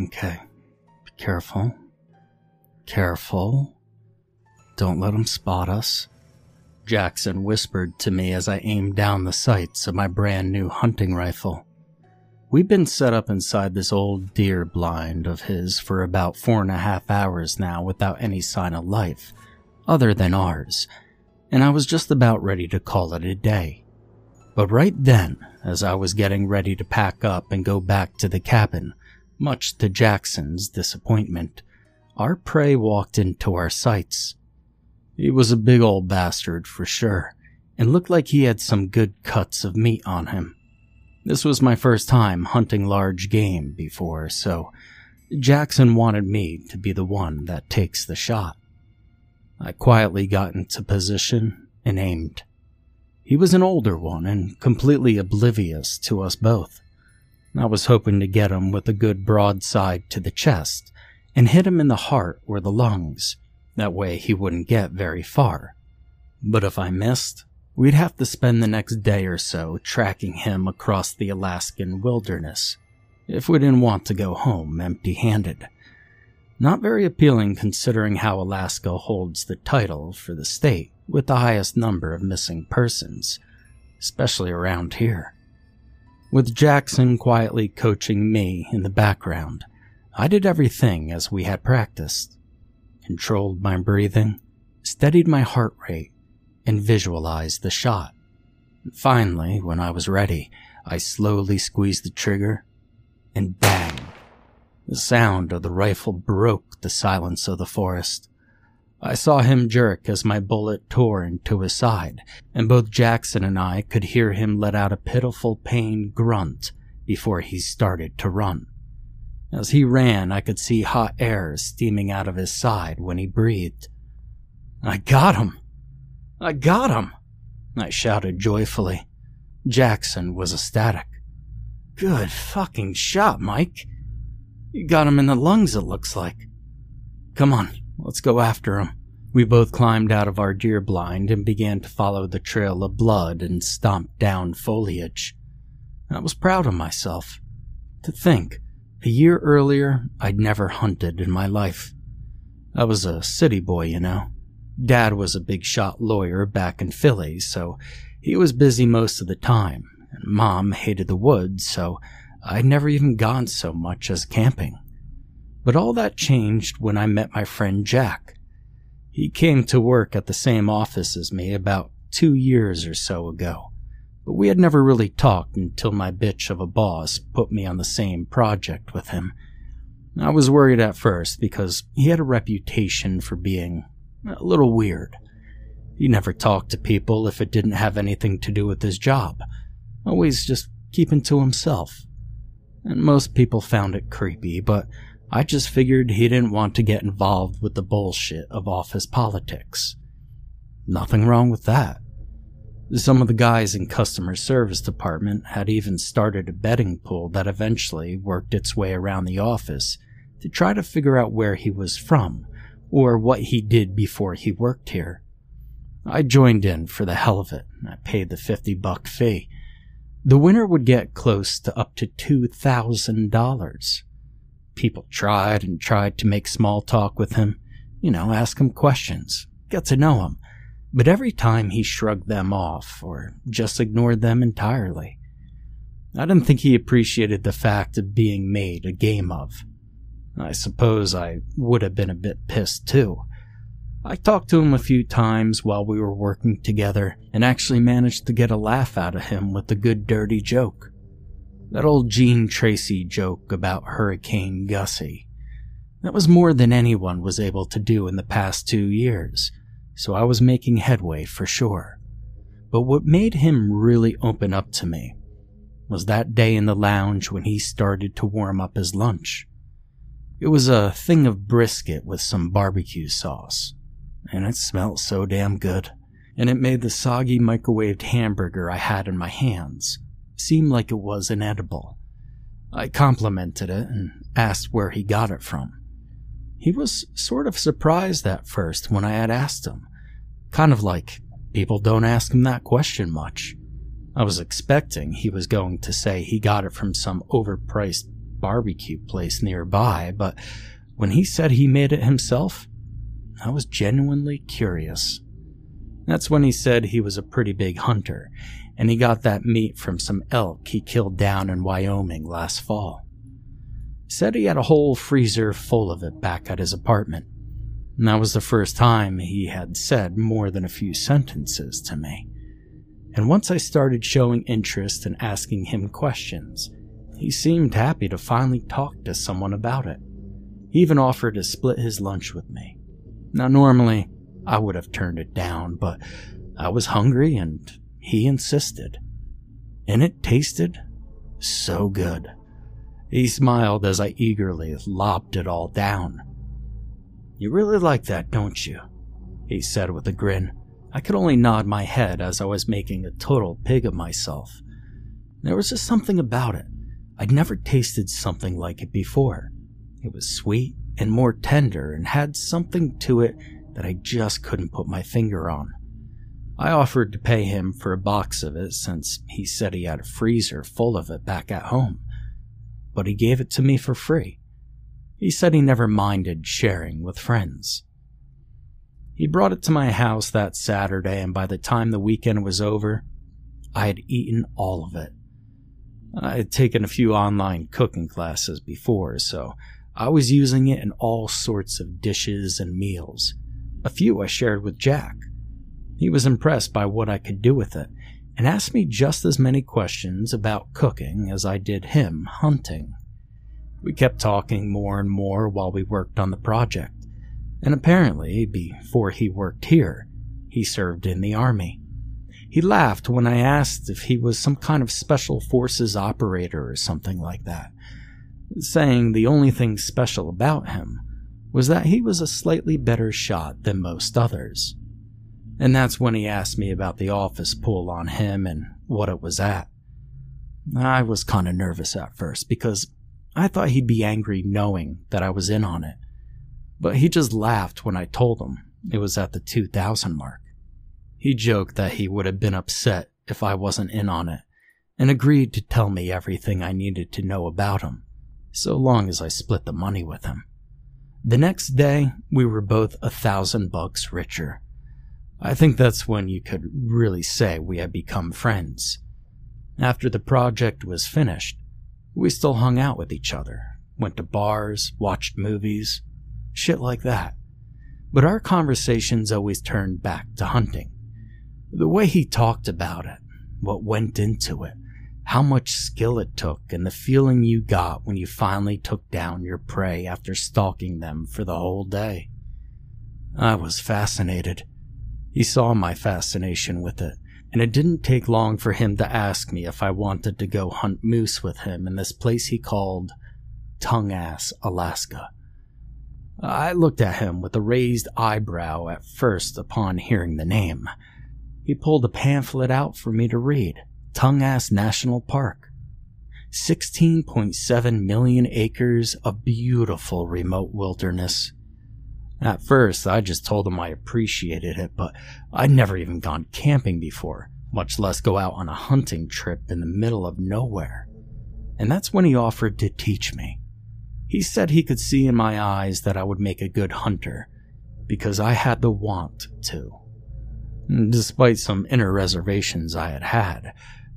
Okay. Be careful. Careful. Don't let them spot us. Jackson whispered to me as I aimed down the sights of my brand new hunting rifle. We've been set up inside this old deer blind of his for about four and a half hours now without any sign of life, other than ours, and I was just about ready to call it a day. But right then, as I was getting ready to pack up and go back to the cabin, much to Jackson's disappointment, our prey walked into our sights. He was a big old bastard for sure, and looked like he had some good cuts of meat on him. This was my first time hunting large game before, so Jackson wanted me to be the one that takes the shot. I quietly got into position and aimed. He was an older one and completely oblivious to us both. I was hoping to get him with a good broadside to the chest and hit him in the heart or the lungs. That way he wouldn't get very far. But if I missed, we'd have to spend the next day or so tracking him across the Alaskan wilderness if we didn't want to go home empty handed. Not very appealing considering how Alaska holds the title for the state with the highest number of missing persons, especially around here. With Jackson quietly coaching me in the background, I did everything as we had practiced. Controlled my breathing, steadied my heart rate, and visualized the shot. Finally, when I was ready, I slowly squeezed the trigger, and bang! The sound of the rifle broke the silence of the forest. I saw him jerk as my bullet tore into his side, and both Jackson and I could hear him let out a pitiful pained grunt before he started to run. As he ran, I could see hot air steaming out of his side when he breathed. I got him! I got him! I shouted joyfully. Jackson was ecstatic. Good fucking shot, Mike. You got him in the lungs, it looks like. Come on, let's go after him. We both climbed out of our deer blind and began to follow the trail of blood and stomp down foliage. I was proud of myself. To think, a year earlier, I'd never hunted in my life. I was a city boy, you know. Dad was a big shot lawyer back in Philly, so he was busy most of the time, and Mom hated the woods, so I'd never even gone so much as camping. But all that changed when I met my friend Jack. He came to work at the same office as me about two years or so ago but we had never really talked until my bitch of a boss put me on the same project with him. I was worried at first because he had a reputation for being a little weird. He never talked to people if it didn't have anything to do with his job, always just keeping to himself. And most people found it creepy, but I just figured he didn't want to get involved with the bullshit of office politics. Nothing wrong with that. Some of the guys in customer service department had even started a betting pool that eventually worked its way around the office to try to figure out where he was from or what he did before he worked here. I joined in for the hell of it. I paid the 50 buck fee. The winner would get close to up to $2,000. People tried and tried to make small talk with him, you know, ask him questions, get to know him but every time he shrugged them off or just ignored them entirely. I didn't think he appreciated the fact of being made a game of. I suppose I would have been a bit pissed too. I talked to him a few times while we were working together and actually managed to get a laugh out of him with a good dirty joke. That old Gene Tracy joke about Hurricane Gussie. That was more than anyone was able to do in the past two years so I was making headway for sure. But what made him really open up to me was that day in the lounge when he started to warm up his lunch. It was a thing of brisket with some barbecue sauce, and it smelled so damn good, and it made the soggy microwaved hamburger I had in my hands seem like it was inedible. I complimented it and asked where he got it from. He was sort of surprised at first when I had asked him. Kind of like, people don't ask him that question much. I was expecting he was going to say he got it from some overpriced barbecue place nearby, but when he said he made it himself, I was genuinely curious. That's when he said he was a pretty big hunter, and he got that meat from some elk he killed down in Wyoming last fall. Said he had a whole freezer full of it back at his apartment. And that was the first time he had said more than a few sentences to me. And once I started showing interest and asking him questions, he seemed happy to finally talk to someone about it. He even offered to split his lunch with me. Now, normally, I would have turned it down, but I was hungry and he insisted. And it tasted so good. He smiled as I eagerly lopped it all down. You really like that, don't you? He said with a grin. I could only nod my head as I was making a total pig of myself. There was just something about it. I'd never tasted something like it before. It was sweet and more tender and had something to it that I just couldn't put my finger on. I offered to pay him for a box of it since he said he had a freezer full of it back at home, but he gave it to me for free. He said he never minded sharing with friends. He brought it to my house that Saturday, and by the time the weekend was over, I had eaten all of it. I had taken a few online cooking classes before, so I was using it in all sorts of dishes and meals. A few I shared with Jack. He was impressed by what I could do with it and asked me just as many questions about cooking as I did him hunting. We kept talking more and more while we worked on the project, and apparently, before he worked here, he served in the army. He laughed when I asked if he was some kind of special forces operator or something like that, saying the only thing special about him was that he was a slightly better shot than most others. And that's when he asked me about the office pool on him and what it was at. I was kind of nervous at first because I thought he'd be angry knowing that I was in on it. But he just laughed when I told him it was at the 2000 mark. He joked that he would have been upset if I wasn't in on it, and agreed to tell me everything I needed to know about him, so long as I split the money with him. The next day, we were both a thousand bucks richer. I think that's when you could really say we had become friends. After the project was finished, we still hung out with each other, went to bars, watched movies, shit like that. But our conversations always turned back to hunting. The way he talked about it, what went into it, how much skill it took, and the feeling you got when you finally took down your prey after stalking them for the whole day. I was fascinated. He saw my fascination with it, and it didn't take long for him to ask me if I wanted to go hunt moose with him in this place he called Tongass, Alaska. I looked at him with a raised eyebrow at first upon hearing the name. He pulled a pamphlet out for me to read. Tongass National Park. 16.7 million acres of beautiful remote wilderness. At first, I just told him I appreciated it, but I'd never even gone camping before, much less go out on a hunting trip in the middle of nowhere. And that's when he offered to teach me. He said he could see in my eyes that I would make a good hunter, because I had the want to. Despite some inner reservations I had had,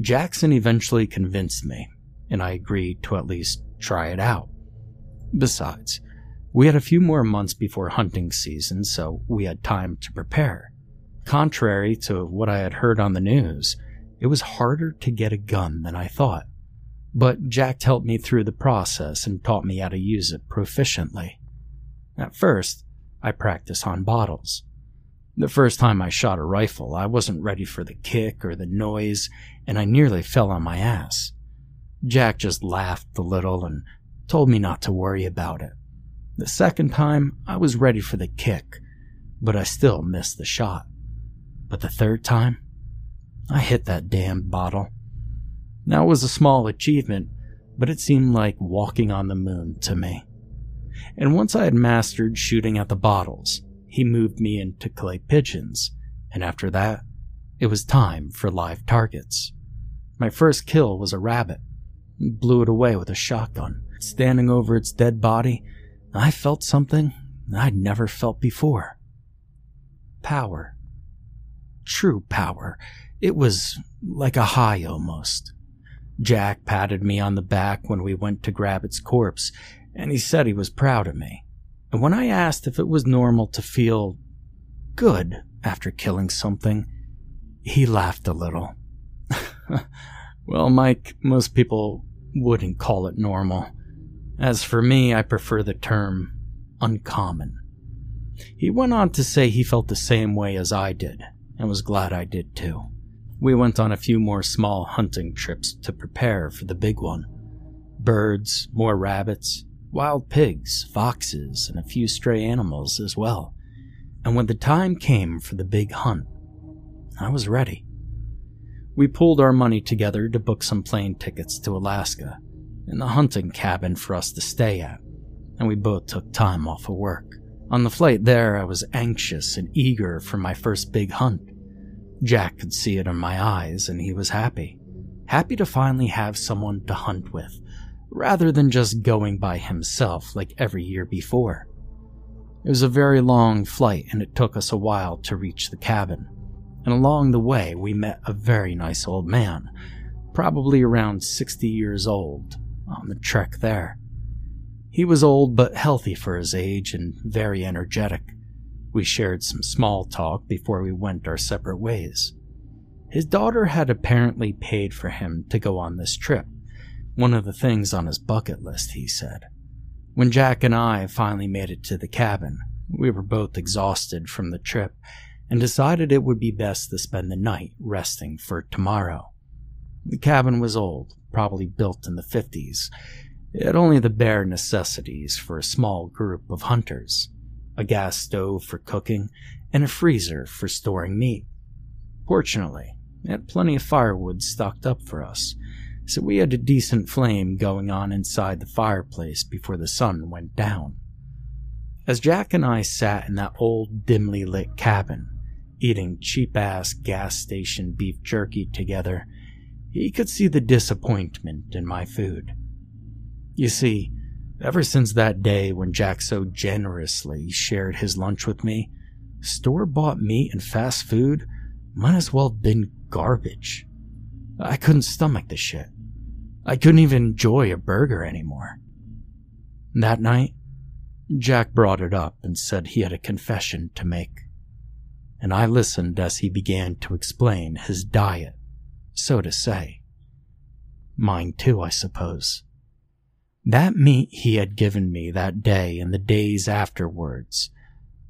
Jackson eventually convinced me, and I agreed to at least try it out. Besides, we had a few more months before hunting season, so we had time to prepare. Contrary to what I had heard on the news, it was harder to get a gun than I thought. But Jack helped me through the process and taught me how to use it proficiently. At first, I practiced on bottles. The first time I shot a rifle, I wasn't ready for the kick or the noise, and I nearly fell on my ass. Jack just laughed a little and told me not to worry about it. The second time, I was ready for the kick, but I still missed the shot. But the third time, I hit that damned bottle. Now was a small achievement, but it seemed like walking on the moon to me. And once I had mastered shooting at the bottles, he moved me into clay pigeons, and after that, it was time for live targets. My first kill was a rabbit. Blew it away with a shotgun, standing over its dead body, I felt something I'd never felt before. Power. True power. It was like a high almost. Jack patted me on the back when we went to grab its corpse, and he said he was proud of me. And when I asked if it was normal to feel good after killing something, he laughed a little. well, Mike, most people wouldn't call it normal. As for me, I prefer the term uncommon. He went on to say he felt the same way as I did, and was glad I did too. We went on a few more small hunting trips to prepare for the big one. Birds, more rabbits, wild pigs, foxes, and a few stray animals as well. And when the time came for the big hunt, I was ready. We pulled our money together to book some plane tickets to Alaska and the hunting cabin for us to stay at, and we both took time off of work. On the flight there, I was anxious and eager for my first big hunt. Jack could see it in my eyes, and he was happy. Happy to finally have someone to hunt with, rather than just going by himself like every year before. It was a very long flight, and it took us a while to reach the cabin. And along the way, we met a very nice old man, probably around 60 years old, on the trek there. He was old but healthy for his age and very energetic. We shared some small talk before we went our separate ways. His daughter had apparently paid for him to go on this trip, one of the things on his bucket list, he said. When Jack and I finally made it to the cabin, we were both exhausted from the trip and decided it would be best to spend the night resting for tomorrow. The cabin was old, probably built in the 50s. It had only the bare necessities for a small group of hunters a gas stove for cooking, and a freezer for storing meat. Fortunately, it had plenty of firewood stocked up for us, so we had a decent flame going on inside the fireplace before the sun went down. As Jack and I sat in that old, dimly lit cabin, eating cheap ass gas station beef jerky together, he could see the disappointment in my food. You see, ever since that day when Jack so generously shared his lunch with me, store bought meat and fast food might as well have been garbage. I couldn't stomach the shit. I couldn't even enjoy a burger anymore. That night, Jack brought it up and said he had a confession to make. And I listened as he began to explain his diet so to say. Mine too, I suppose. That meat he had given me that day and the days afterwards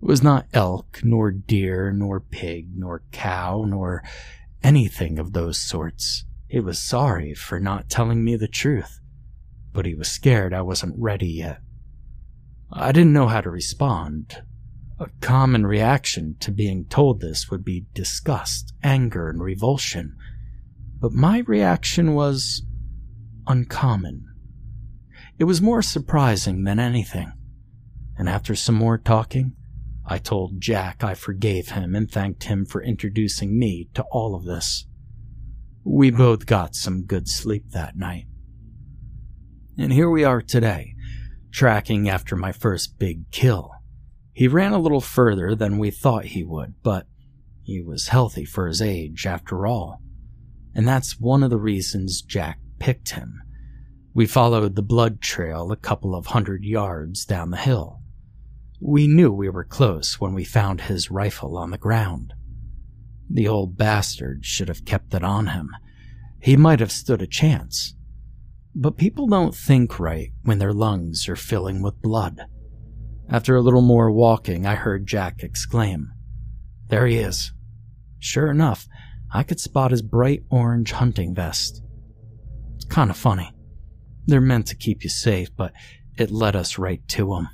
was not elk, nor deer, nor pig, nor cow, nor anything of those sorts. He was sorry for not telling me the truth, but he was scared I wasn't ready yet. I didn't know how to respond. A common reaction to being told this would be disgust, anger, and revulsion but my reaction was uncommon. It was more surprising than anything. And after some more talking, I told Jack I forgave him and thanked him for introducing me to all of this. We both got some good sleep that night. And here we are today, tracking after my first big kill. He ran a little further than we thought he would, but he was healthy for his age after all and that's one of the reasons Jack picked him. We followed the blood trail a couple of hundred yards down the hill. We knew we were close when we found his rifle on the ground. The old bastard should have kept it on him. He might have stood a chance. But people don't think right when their lungs are filling with blood. After a little more walking, I heard Jack exclaim, There he is. Sure enough, I could spot his bright orange hunting vest. It's kind of funny. They're meant to keep you safe, but it led us right to him.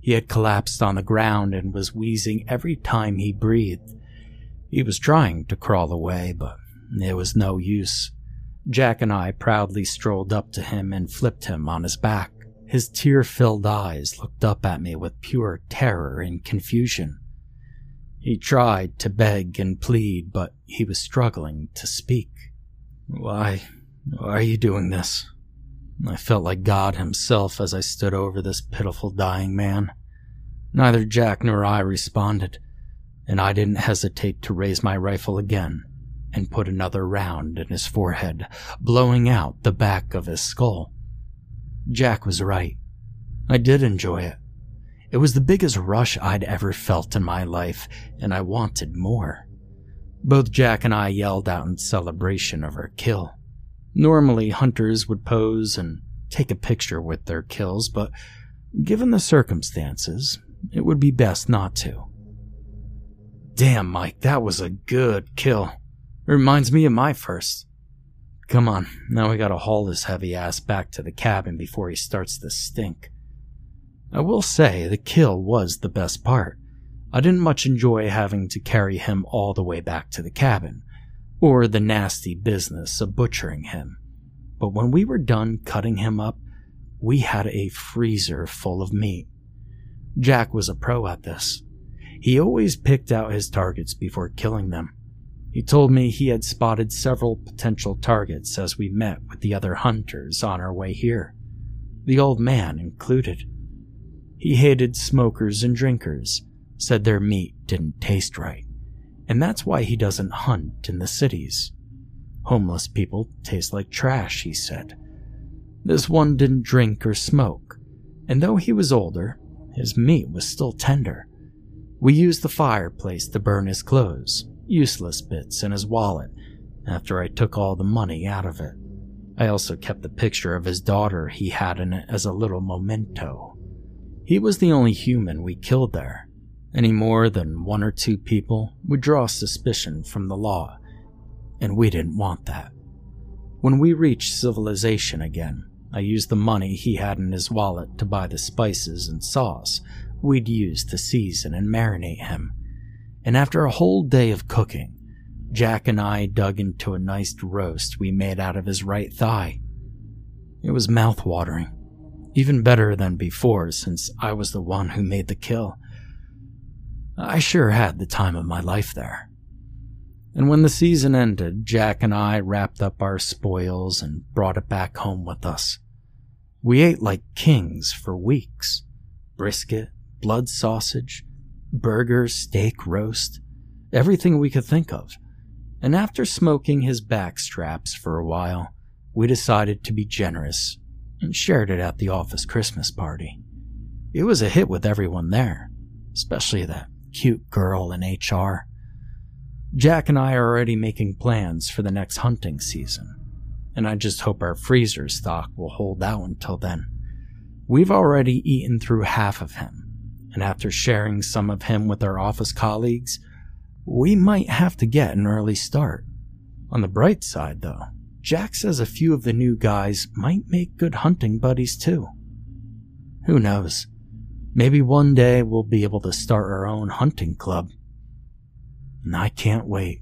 He had collapsed on the ground and was wheezing every time he breathed. He was trying to crawl away, but it was no use. Jack and I proudly strolled up to him and flipped him on his back. His tear filled eyes looked up at me with pure terror and confusion. He tried to beg and plead, but he was struggling to speak. Why, why are you doing this? I felt like God himself as I stood over this pitiful dying man. Neither Jack nor I responded, and I didn't hesitate to raise my rifle again and put another round in his forehead, blowing out the back of his skull. Jack was right. I did enjoy it. It was the biggest rush I'd ever felt in my life, and I wanted more. Both Jack and I yelled out in celebration of our kill. Normally, hunters would pose and take a picture with their kills, but given the circumstances, it would be best not to. Damn, Mike, that was a good kill. It reminds me of my first. Come on, now we gotta haul this heavy ass back to the cabin before he starts to stink. I will say the kill was the best part. I didn't much enjoy having to carry him all the way back to the cabin, or the nasty business of butchering him. But when we were done cutting him up, we had a freezer full of meat. Jack was a pro at this. He always picked out his targets before killing them. He told me he had spotted several potential targets as we met with the other hunters on our way here, the old man included. He hated smokers and drinkers, said their meat didn't taste right, and that's why he doesn't hunt in the cities. Homeless people taste like trash, he said. This one didn't drink or smoke, and though he was older, his meat was still tender. We used the fireplace to burn his clothes, useless bits, in his wallet after I took all the money out of it. I also kept the picture of his daughter he had in it as a little memento. He was the only human we killed there. Any more than one or two people would draw suspicion from the law, and we didn't want that. When we reached civilization again, I used the money he had in his wallet to buy the spices and sauce we'd use to season and marinate him. And after a whole day of cooking, Jack and I dug into a nice roast we made out of his right thigh. It was mouth-watering, even better than before since I was the one who made the kill. I sure had the time of my life there. And when the season ended, Jack and I wrapped up our spoils and brought it back home with us. We ate like kings for weeks brisket, blood sausage, burger, steak, roast, everything we could think of. And after smoking his back straps for a while, we decided to be generous and shared it at the office Christmas party. It was a hit with everyone there, especially that cute girl in HR. Jack and I are already making plans for the next hunting season, and I just hope our freezer stock will hold out until then. We've already eaten through half of him, and after sharing some of him with our office colleagues, we might have to get an early start. On the bright side, though, Jack says a few of the new guys might make good hunting buddies too. Who knows? Maybe one day we'll be able to start our own hunting club and I can't wait.